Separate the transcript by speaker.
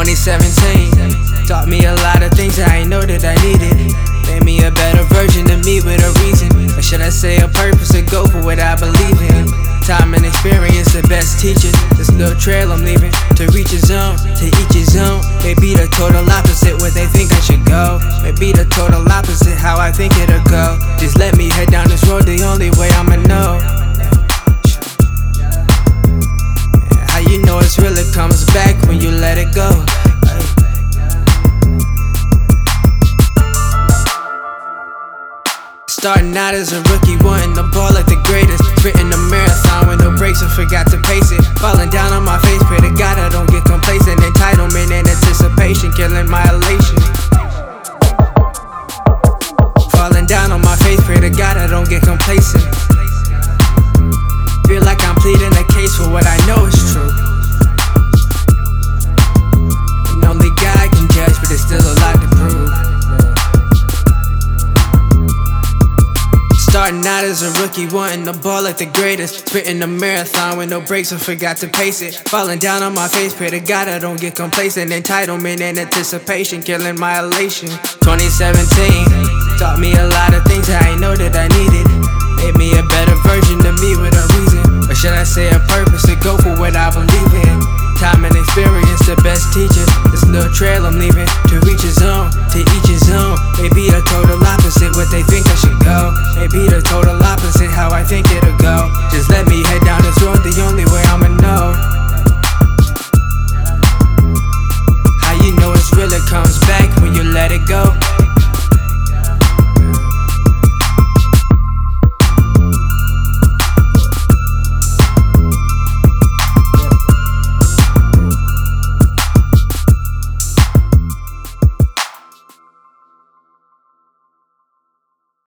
Speaker 1: 2017 taught me a lot of things I know that I needed. Made me a better version of me with a reason. Or should I say a purpose to go for what I believe in? Time and experience, the best teachers. This little trail I'm leaving to reach his zone, to each own. Maybe the total opposite where they think I should go. Maybe the total opposite how I think it'll go. Just let me head down this road the only way I'ma know. How you know it's real, it comes back when you let it go. Starting out as a rookie, wanting the ball like the greatest. Sprinting the marathon with no complacent. Feel like I'm pleading a case for what I know is true. And only God can judge, but there's still a lot to prove. Starting out as a rookie, wanting the ball like the greatest. Sprinting the marathon with no brakes and forgot to pace it. Falling down on my face, pray to God I don't get complacent. Entitlement and anticipation, killing my elation. 2017 taught me a lot of things I ain't know that I needed. Made me a better version of me with a reason. Or should I say a purpose to go for what I believe in? Time and experience, the best teachers. This little trail I'm leaving to reach his own, to each his own. Maybe the total opposite what they think I should go. Maybe the total opposite how I think it'll go. Just let me head down this